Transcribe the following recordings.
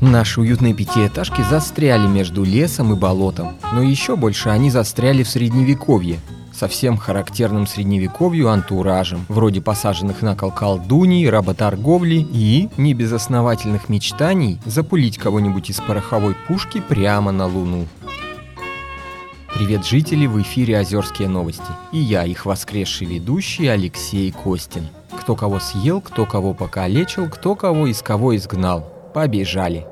Наши уютные пятиэтажки застряли между лесом и болотом, но еще больше они застряли в средневековье, совсем характерным средневековью антуражем, вроде посаженных на кол колдуний, работорговли и небезосновательных мечтаний запулить кого-нибудь из пороховой пушки прямо на Луну. Привет, жители, в эфире «Озерские новости». И я, их воскресший ведущий Алексей Костин. Кто кого съел, кто кого покалечил, кто кого из кого изгнал. Побежали.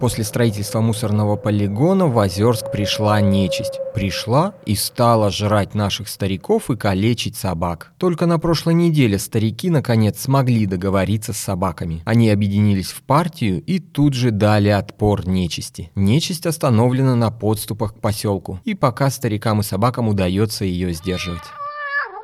После строительства мусорного полигона в Озерск пришла нечисть. Пришла и стала жрать наших стариков и калечить собак. Только на прошлой неделе старики наконец смогли договориться с собаками. Они объединились в партию и тут же дали отпор нечисти. Нечисть остановлена на подступах к поселку, и пока старикам и собакам удается ее сдерживать.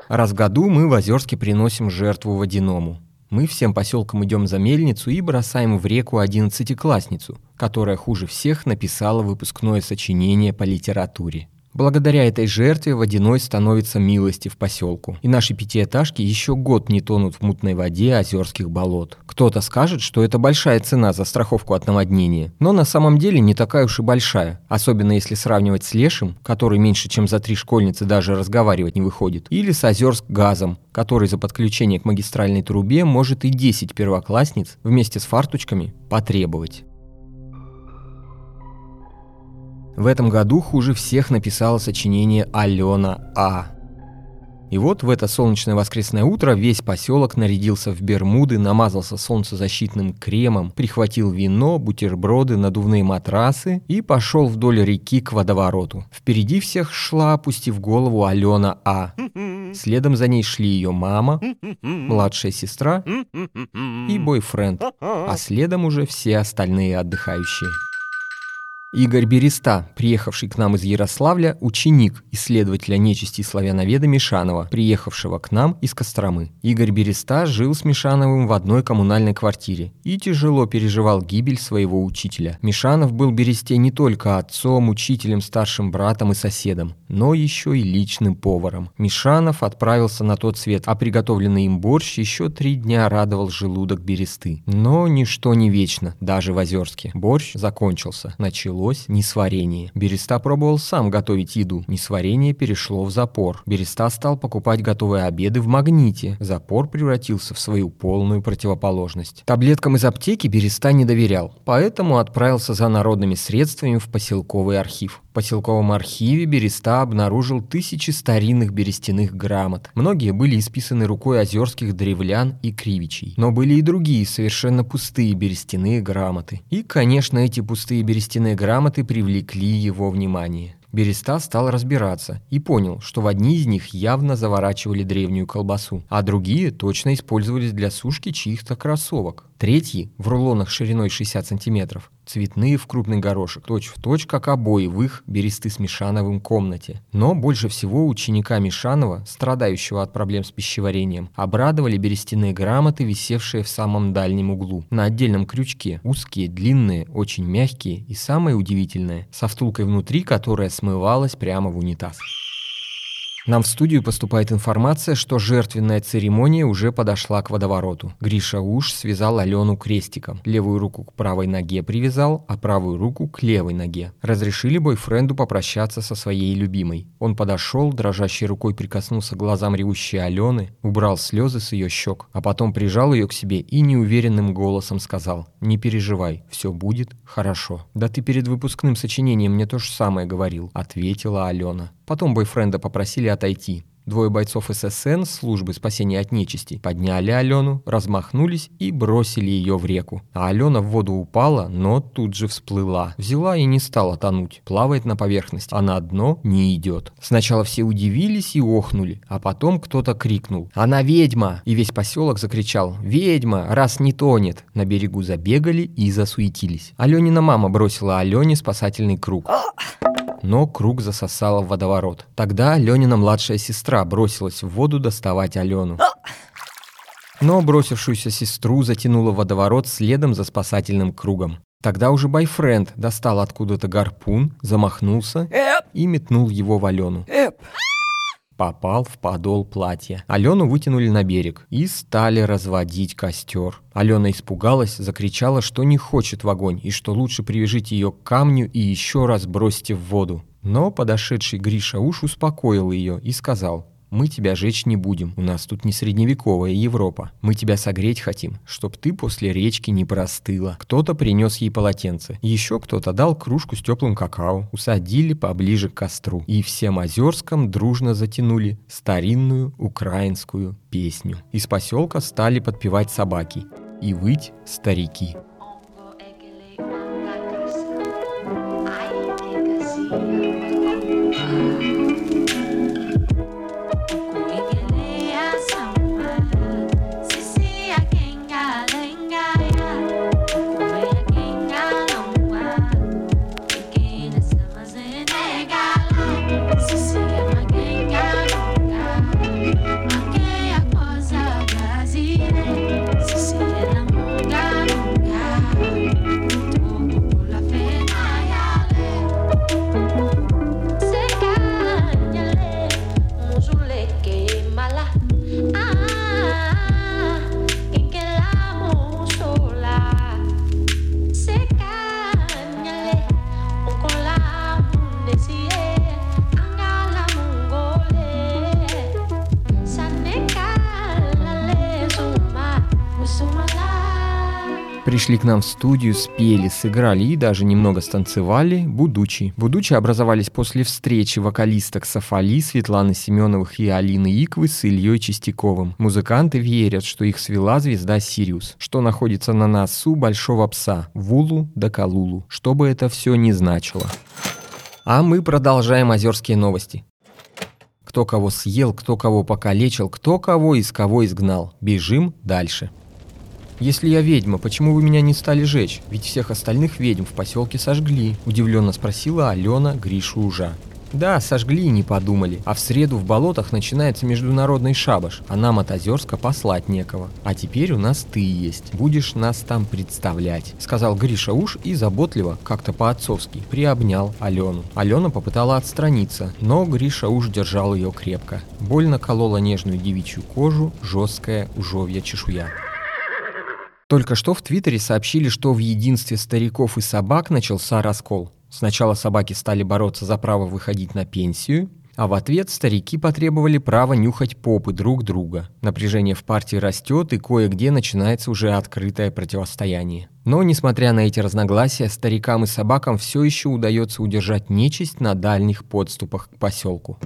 Раз в году мы в Озерске приносим жертву водяному. Мы всем поселком идем за мельницу и бросаем в реку одиннадцатиклассницу, которая хуже всех написала выпускное сочинение по литературе. Благодаря этой жертве водяной становится милости в поселку, и наши пятиэтажки еще год не тонут в мутной воде озерских болот. Кто-то скажет, что это большая цена за страховку от наводнения, но на самом деле не такая уж и большая, особенно если сравнивать с Лешим, который меньше чем за три школьницы даже разговаривать не выходит, или с Озерск газом, который за подключение к магистральной трубе может и 10 первоклассниц вместе с фарточками потребовать. В этом году хуже всех написала сочинение Алена А. И вот в это солнечное воскресное утро весь поселок нарядился в бермуды, намазался солнцезащитным кремом, прихватил вино, бутерброды, надувные матрасы и пошел вдоль реки к водовороту. Впереди всех шла, опустив голову, Алена А. Следом за ней шли ее мама, младшая сестра и бойфренд, а следом уже все остальные отдыхающие. Игорь Береста, приехавший к нам из Ярославля, ученик исследователя нечисти славяноведа Мишанова, приехавшего к нам из Костромы. Игорь Береста жил с Мишановым в одной коммунальной квартире и тяжело переживал гибель своего учителя. Мишанов был Бересте не только отцом, учителем, старшим братом и соседом, но еще и личным поваром. Мишанов отправился на тот свет, а приготовленный им борщ еще три дня радовал желудок Бересты. Но ничто не вечно, даже в Озерске. Борщ закончился. Начало началось несварение. Береста пробовал сам готовить еду. Несварение перешло в запор. Береста стал покупать готовые обеды в магните. Запор превратился в свою полную противоположность. Таблеткам из аптеки Береста не доверял, поэтому отправился за народными средствами в поселковый архив. В поселковом архиве Береста обнаружил тысячи старинных берестяных грамот. Многие были исписаны рукой озерских древлян и кривичей. Но были и другие, совершенно пустые берестяные грамоты. И, конечно, эти пустые берестяные грамоты грамоты привлекли его внимание. Береста стал разбираться и понял, что в одни из них явно заворачивали древнюю колбасу, а другие точно использовались для сушки чьих-то кроссовок. Третьи, в рулонах шириной 60 сантиметров, цветные в крупный горошек, точь-в-точь, точь, как обои в их бересты с Мишановым комнате. Но больше всего ученика Мишанова, страдающего от проблем с пищеварением, обрадовали берестяные грамоты, висевшие в самом дальнем углу, на отдельном крючке, узкие, длинные, очень мягкие и самое удивительное, со втулкой внутри, которая смывалась прямо в унитаз. Нам в студию поступает информация, что жертвенная церемония уже подошла к водовороту. Гриша Уж связал Алену крестиком. Левую руку к правой ноге привязал, а правую руку к левой ноге. Разрешили бойфренду попрощаться со своей любимой. Он подошел, дрожащей рукой прикоснулся к глазам ревущей Алены, убрал слезы с ее щек, а потом прижал ее к себе и неуверенным голосом сказал «Не переживай, все будет хорошо». «Да ты перед выпускным сочинением мне то же самое говорил», — ответила Алена. Потом бойфренда попросили отойти. Двое бойцов ССН службы спасения от нечисти подняли Алену, размахнулись и бросили ее в реку. А Алена в воду упала, но тут же всплыла. Взяла и не стала тонуть. Плавает на поверхности, а на дно не идет. Сначала все удивились и охнули, а потом кто-то крикнул «Она ведьма!» И весь поселок закричал «Ведьма! Раз не тонет!» На берегу забегали и засуетились. Аленина мама бросила Алене спасательный круг но круг засосало в водоворот. Тогда Ленина младшая сестра бросилась в воду доставать Алену. Но бросившуюся сестру затянуло водоворот следом за спасательным кругом. Тогда уже бойфренд достал откуда-то гарпун, замахнулся и метнул его в Алену. Попал в подол платья. Алену вытянули на берег и стали разводить костер. Алена испугалась, закричала, что не хочет в огонь и что лучше привяжите ее к камню и еще раз бросьте в воду. Но подошедший Гриша уж успокоил ее и сказал, мы тебя жечь не будем, у нас тут не средневековая Европа. Мы тебя согреть хотим, чтоб ты после речки не простыла. Кто-то принес ей полотенце, еще кто-то дал кружку с теплым какао, усадили поближе к костру. И всем озерском дружно затянули старинную украинскую песню. Из поселка стали подпевать собаки и выть старики. It's пришли к нам в студию, спели, сыграли и даже немного станцевали «Будучи». «Будучи» образовались после встречи вокалисток Сафали, Светланы Семеновых и Алины Иквы с Ильей Чистяковым. Музыканты верят, что их свела звезда Сириус, что находится на носу большого пса Вулу да Калулу, что бы это все ни значило. А мы продолжаем озерские новости. Кто кого съел, кто кого покалечил, кто кого из кого изгнал. Бежим дальше. «Если я ведьма, почему вы меня не стали жечь? Ведь всех остальных ведьм в поселке сожгли», – удивленно спросила Алена Гришу Ужа. Да, сожгли и не подумали. А в среду в болотах начинается международный шабаш, а нам от Озерска послать некого. А теперь у нас ты есть. Будешь нас там представлять», — сказал Гриша уж и заботливо, как-то по-отцовски, приобнял Алену. Алена попытала отстраниться, но Гриша уж держал ее крепко. Больно колола нежную девичью кожу, жесткая ужовья чешуя. Только что в Твиттере сообщили, что в единстве стариков и собак начался раскол. Сначала собаки стали бороться за право выходить на пенсию, а в ответ старики потребовали права нюхать попы друг друга. Напряжение в партии растет, и кое-где начинается уже открытое противостояние. Но, несмотря на эти разногласия, старикам и собакам все еще удается удержать нечисть на дальних подступах к поселку.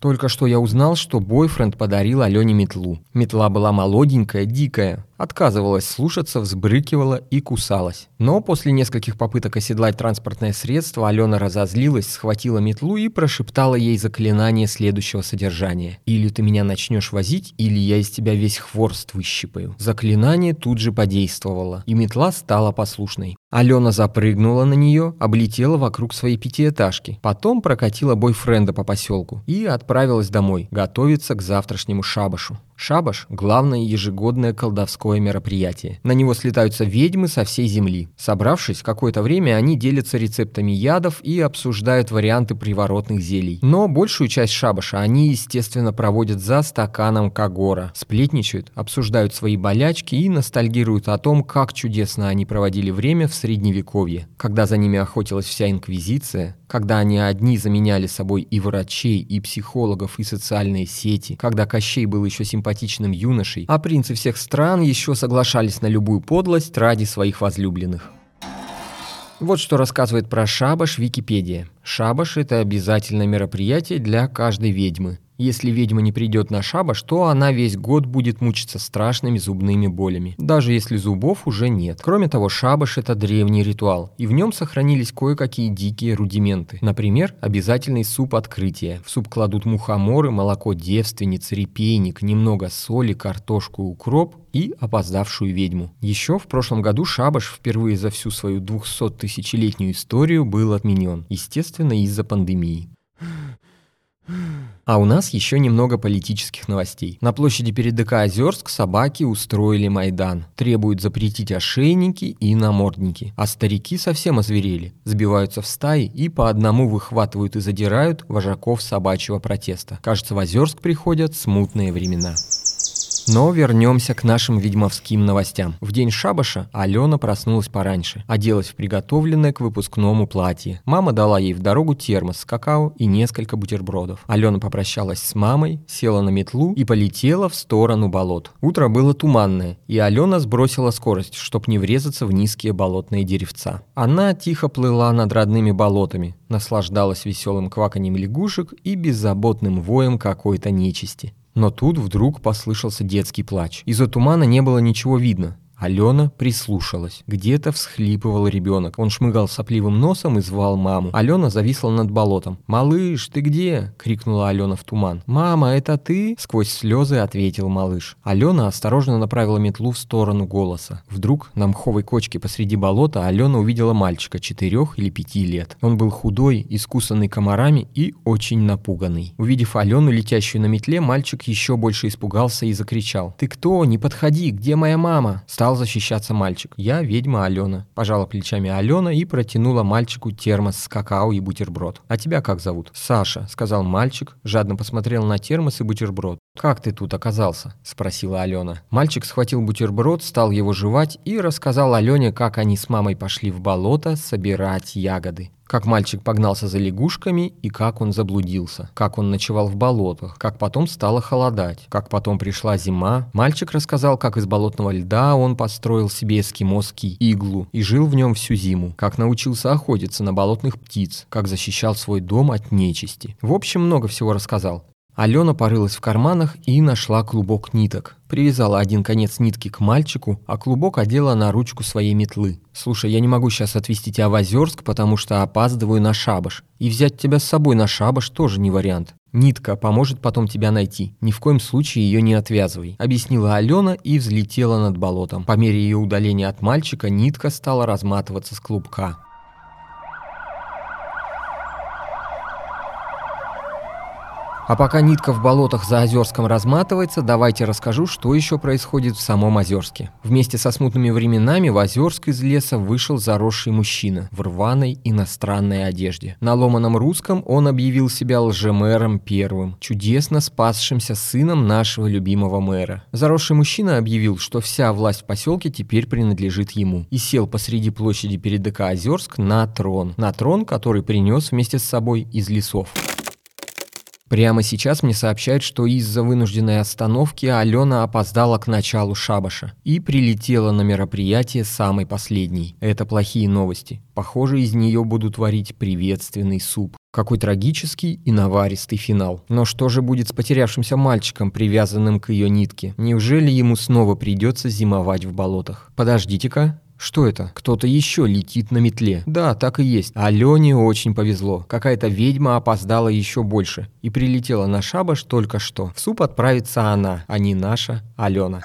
Только что я узнал, что бойфренд подарил Алене метлу. Метла была молоденькая, дикая, отказывалась слушаться, взбрыкивала и кусалась. Но после нескольких попыток оседлать транспортное средство Алена разозлилась, схватила метлу и прошептала ей заклинание следующего содержания. «Или ты меня начнешь возить, или я из тебя весь хворст выщипаю». Заклинание тут же подействовало, и метла стала послушной. Алена запрыгнула на нее, облетела вокруг своей пятиэтажки, потом прокатила бойфренда по поселку и отправилась домой, готовиться к завтрашнему шабашу. Шабаш – главное ежегодное колдовское мероприятие. На него слетаются ведьмы со всей земли. Собравшись, какое-то время они делятся рецептами ядов и обсуждают варианты приворотных зелий. Но большую часть шабаша они, естественно, проводят за стаканом кагора. Сплетничают, обсуждают свои болячки и ностальгируют о том, как чудесно они проводили время в Средневековье, когда за ними охотилась вся инквизиция, когда они одни заменяли собой и врачей, и психологов, и социальные сети, когда Кощей был еще симпатичным юношей, а принцы всех стран еще соглашались на любую подлость ради своих возлюбленных. Вот что рассказывает про шабаш Википедия. Шабаш – это обязательное мероприятие для каждой ведьмы. Если ведьма не придет на шабаш, то она весь год будет мучиться страшными зубными болями, даже если зубов уже нет. Кроме того, шабаш – это древний ритуал, и в нем сохранились кое-какие дикие рудименты. Например, обязательный суп открытия. В суп кладут мухоморы, молоко девственницы, репейник, немного соли, картошку, укроп и опоздавшую ведьму. Еще в прошлом году шабаш впервые за всю свою 200-тысячелетнюю историю был отменен, естественно, из-за пандемии. А у нас еще немного политических новостей. На площади перед ДК Озерск собаки устроили Майдан. Требуют запретить ошейники и намордники. А старики совсем озверели. Сбиваются в стаи и по одному выхватывают и задирают вожаков собачьего протеста. Кажется, в Озерск приходят смутные времена. Но вернемся к нашим ведьмовским новостям. В день шабаша Алена проснулась пораньше, оделась в приготовленное к выпускному платье. Мама дала ей в дорогу термос с какао и несколько бутербродов. Алена попрощалась с мамой, села на метлу и полетела в сторону болот. Утро было туманное, и Алена сбросила скорость, чтобы не врезаться в низкие болотные деревца. Она тихо плыла над родными болотами, наслаждалась веселым кваканием лягушек и беззаботным воем какой-то нечисти. Но тут вдруг послышался детский плач. Из-за тумана не было ничего видно. Алена прислушалась. Где-то всхлипывал ребенок. Он шмыгал сопливым носом и звал маму. Алена зависла над болотом. «Малыш, ты где?» — крикнула Алена в туман. «Мама, это ты?» — сквозь слезы ответил малыш. Алена осторожно направила метлу в сторону голоса. Вдруг на мховой кочке посреди болота Алена увидела мальчика четырех или пяти лет. Он был худой, искусанный комарами и очень напуганный. Увидев Алену, летящую на метле, мальчик еще больше испугался и закричал. «Ты кто? Не подходи! Где моя мама?» Стал стал защищаться мальчик. «Я ведьма Алена», – пожала плечами Алена и протянула мальчику термос с какао и бутерброд. «А тебя как зовут?» «Саша», – сказал мальчик, жадно посмотрел на термос и бутерброд. «Как ты тут оказался?» – спросила Алена. Мальчик схватил бутерброд, стал его жевать и рассказал Алене, как они с мамой пошли в болото собирать ягоды как мальчик погнался за лягушками и как он заблудился, как он ночевал в болотах, как потом стало холодать, как потом пришла зима. Мальчик рассказал, как из болотного льда он построил себе эскимосский иглу и жил в нем всю зиму, как научился охотиться на болотных птиц, как защищал свой дом от нечисти. В общем, много всего рассказал. Алена порылась в карманах и нашла клубок ниток. Привязала один конец нитки к мальчику, а клубок одела на ручку своей метлы. «Слушай, я не могу сейчас отвезти тебя в Озерск, потому что опаздываю на шабаш. И взять тебя с собой на шабаш тоже не вариант. Нитка поможет потом тебя найти. Ни в коем случае ее не отвязывай», — объяснила Алена и взлетела над болотом. По мере ее удаления от мальчика нитка стала разматываться с клубка. А пока нитка в болотах за Озерском разматывается, давайте расскажу, что еще происходит в самом Озерске. Вместе со смутными временами в Озерск из леса вышел заросший мужчина в рваной иностранной одежде. На ломаном русском он объявил себя лжемэром первым, чудесно спасшимся сыном нашего любимого мэра. Заросший мужчина объявил, что вся власть в поселке теперь принадлежит ему, и сел посреди площади перед ДК Озерск на трон. На трон, который принес вместе с собой из лесов. Прямо сейчас мне сообщают, что из-за вынужденной остановки Алена опоздала к началу шабаша и прилетела на мероприятие самой последней. Это плохие новости. Похоже, из нее будут варить приветственный суп. Какой трагический и наваристый финал. Но что же будет с потерявшимся мальчиком, привязанным к ее нитке? Неужели ему снова придется зимовать в болотах? Подождите-ка, что это? Кто-то еще летит на метле. Да, так и есть. Алене очень повезло. Какая-то ведьма опоздала еще больше и прилетела на шабаш только что. В суп отправится она, а не наша Алена.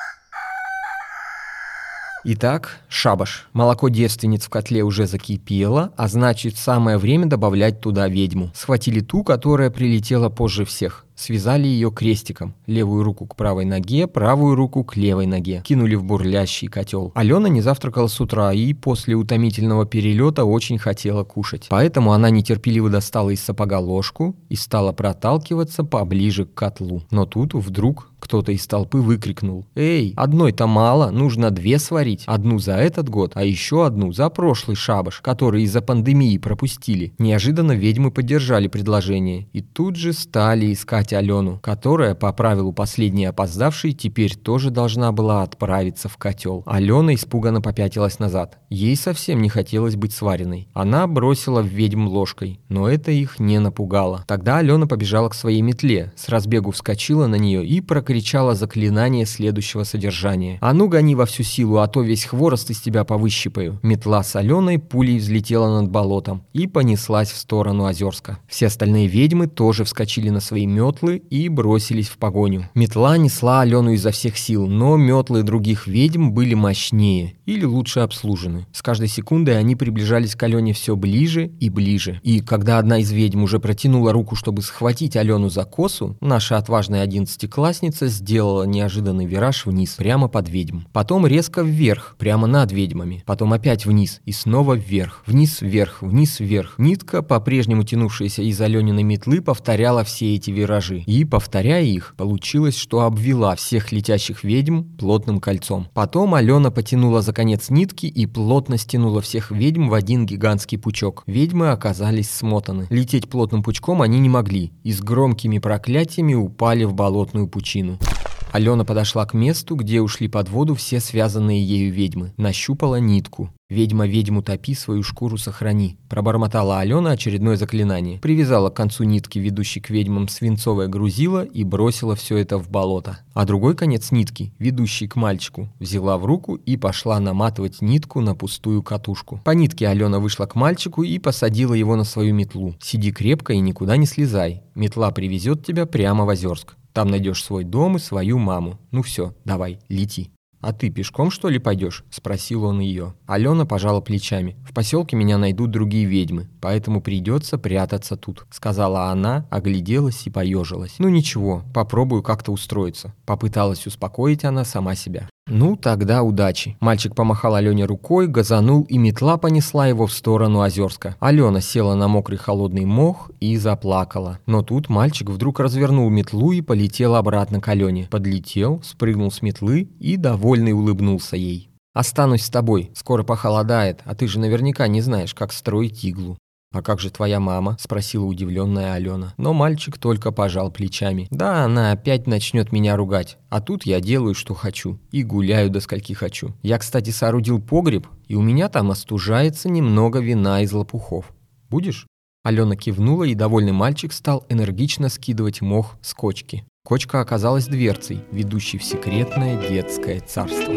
Итак, шабаш. Молоко девственниц в котле уже закипело, а значит самое время добавлять туда ведьму. Схватили ту, которая прилетела позже всех. Связали ее крестиком. Левую руку к правой ноге, правую руку к левой ноге. Кинули в бурлящий котел. Алена не завтракала с утра и после утомительного перелета очень хотела кушать. Поэтому она нетерпеливо достала из сапога ложку и стала проталкиваться поближе к котлу. Но тут вдруг кто-то из толпы выкрикнул. «Эй, одной-то мало, нужно две сварить. Одну за этот год, а еще одну за прошлый шабаш, который из-за пандемии пропустили». Неожиданно ведьмы поддержали предложение и тут же стали искать Алену, которая, по правилу последней опоздавшей, теперь тоже должна была отправиться в котел. Алена испуганно попятилась назад. Ей совсем не хотелось быть сваренной. Она бросила в ведьм ложкой, но это их не напугало. Тогда Алена побежала к своей метле, с разбегу вскочила на нее и прокричала заклинание следующего содержания. «А ну гони во всю силу, а то весь хворост из тебя повыщипаю». Метла соленой пулей взлетела над болотом и понеслась в сторону Озерска. Все остальные ведьмы тоже вскочили на свои метлы метлы и бросились в погоню. Метла несла Алену изо всех сил, но метлы других ведьм были мощнее или лучше обслужены. С каждой секундой они приближались к Алене все ближе и ближе. И когда одна из ведьм уже протянула руку, чтобы схватить Алену за косу, наша отважная одиннадцатиклассница сделала неожиданный вираж вниз, прямо под ведьм. Потом резко вверх, прямо над ведьмами. Потом опять вниз и снова вверх. Вниз, вверх, вниз, вверх. Нитка, по-прежнему тянувшаяся из Алениной метлы, повторяла все эти виражи. И, повторяя их, получилось, что обвела всех летящих ведьм плотным кольцом. Потом Алена потянула за конец нитки и плотно стянула всех ведьм в один гигантский пучок. Ведьмы оказались смотаны. Лететь плотным пучком они не могли и с громкими проклятиями упали в болотную пучину. Алена подошла к месту, где ушли под воду все связанные ею ведьмы. Нащупала нитку. «Ведьма ведьму топи, свою шкуру сохрани», – пробормотала Алена очередное заклинание. Привязала к концу нитки, ведущей к ведьмам, свинцовое грузило и бросила все это в болото. А другой конец нитки, ведущий к мальчику, взяла в руку и пошла наматывать нитку на пустую катушку. По нитке Алена вышла к мальчику и посадила его на свою метлу. «Сиди крепко и никуда не слезай. Метла привезет тебя прямо в Озерск. Там найдешь свой дом и свою маму. Ну все, давай, лети». «А ты пешком, что ли, пойдешь?» – спросил он ее. Алена пожала плечами. «В поселке меня найдут другие ведьмы, поэтому придется прятаться тут», – сказала она, огляделась и поежилась. «Ну ничего, попробую как-то устроиться», – попыталась успокоить она сама себя. «Ну, тогда удачи». Мальчик помахал Алене рукой, газанул, и метла понесла его в сторону Озерска. Алена села на мокрый холодный мох и заплакала. Но тут мальчик вдруг развернул метлу и полетел обратно к Алене. Подлетел, спрыгнул с метлы и, довольный, улыбнулся ей. «Останусь с тобой. Скоро похолодает, а ты же наверняка не знаешь, как строить иглу». «А как же твоя мама?» – спросила удивленная Алена. Но мальчик только пожал плечами. «Да, она опять начнет меня ругать. А тут я делаю, что хочу. И гуляю до скольки хочу. Я, кстати, соорудил погреб, и у меня там остужается немного вина из лопухов. Будешь?» Алена кивнула, и довольный мальчик стал энергично скидывать мох с кочки. Кочка оказалась дверцей, ведущей в секретное детское царство.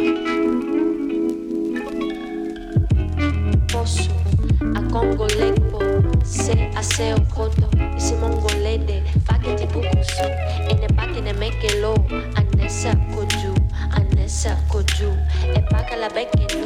say I say Okoto, isi Mongolede, Faketi Bukusu, and the back in the make a low, Anessa Koju, Anessa Koju, a Bakala Bekin.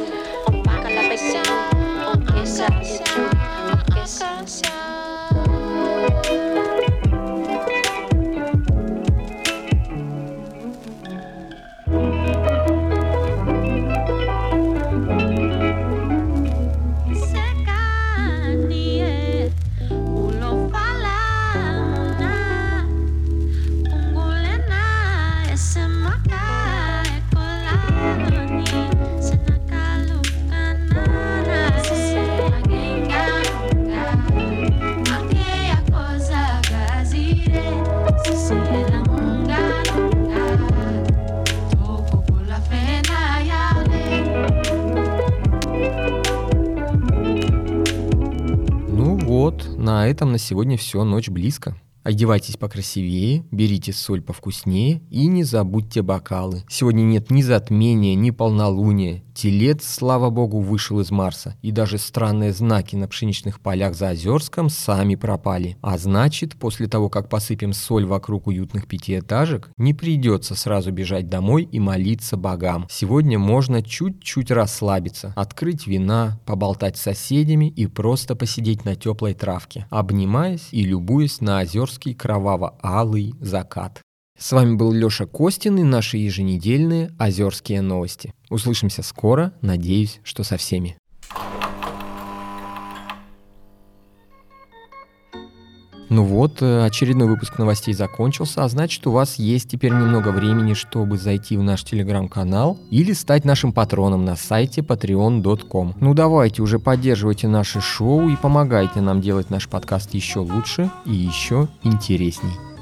Этом на сегодня все, ночь близко. Одевайтесь покрасивее, берите соль повкуснее и не забудьте бокалы. Сегодня нет ни затмения, ни полнолуния. Телец, слава богу, вышел из Марса. И даже странные знаки на пшеничных полях за Озерском сами пропали. А значит, после того, как посыпем соль вокруг уютных пятиэтажек, не придется сразу бежать домой и молиться богам. Сегодня можно чуть-чуть расслабиться, открыть вина, поболтать с соседями и просто посидеть на теплой травке, обнимаясь и любуясь на Озерск московский кроваво-алый закат. С вами был Лёша Костин и наши еженедельные Озерские новости. Услышимся скоро, надеюсь, что со всеми. Ну вот, э, очередной выпуск новостей закончился, а значит у вас есть теперь немного времени, чтобы зайти в наш телеграм-канал или стать нашим патроном на сайте patreon.com. Ну давайте уже поддерживайте наше шоу и помогайте нам делать наш подкаст еще лучше и еще интересней.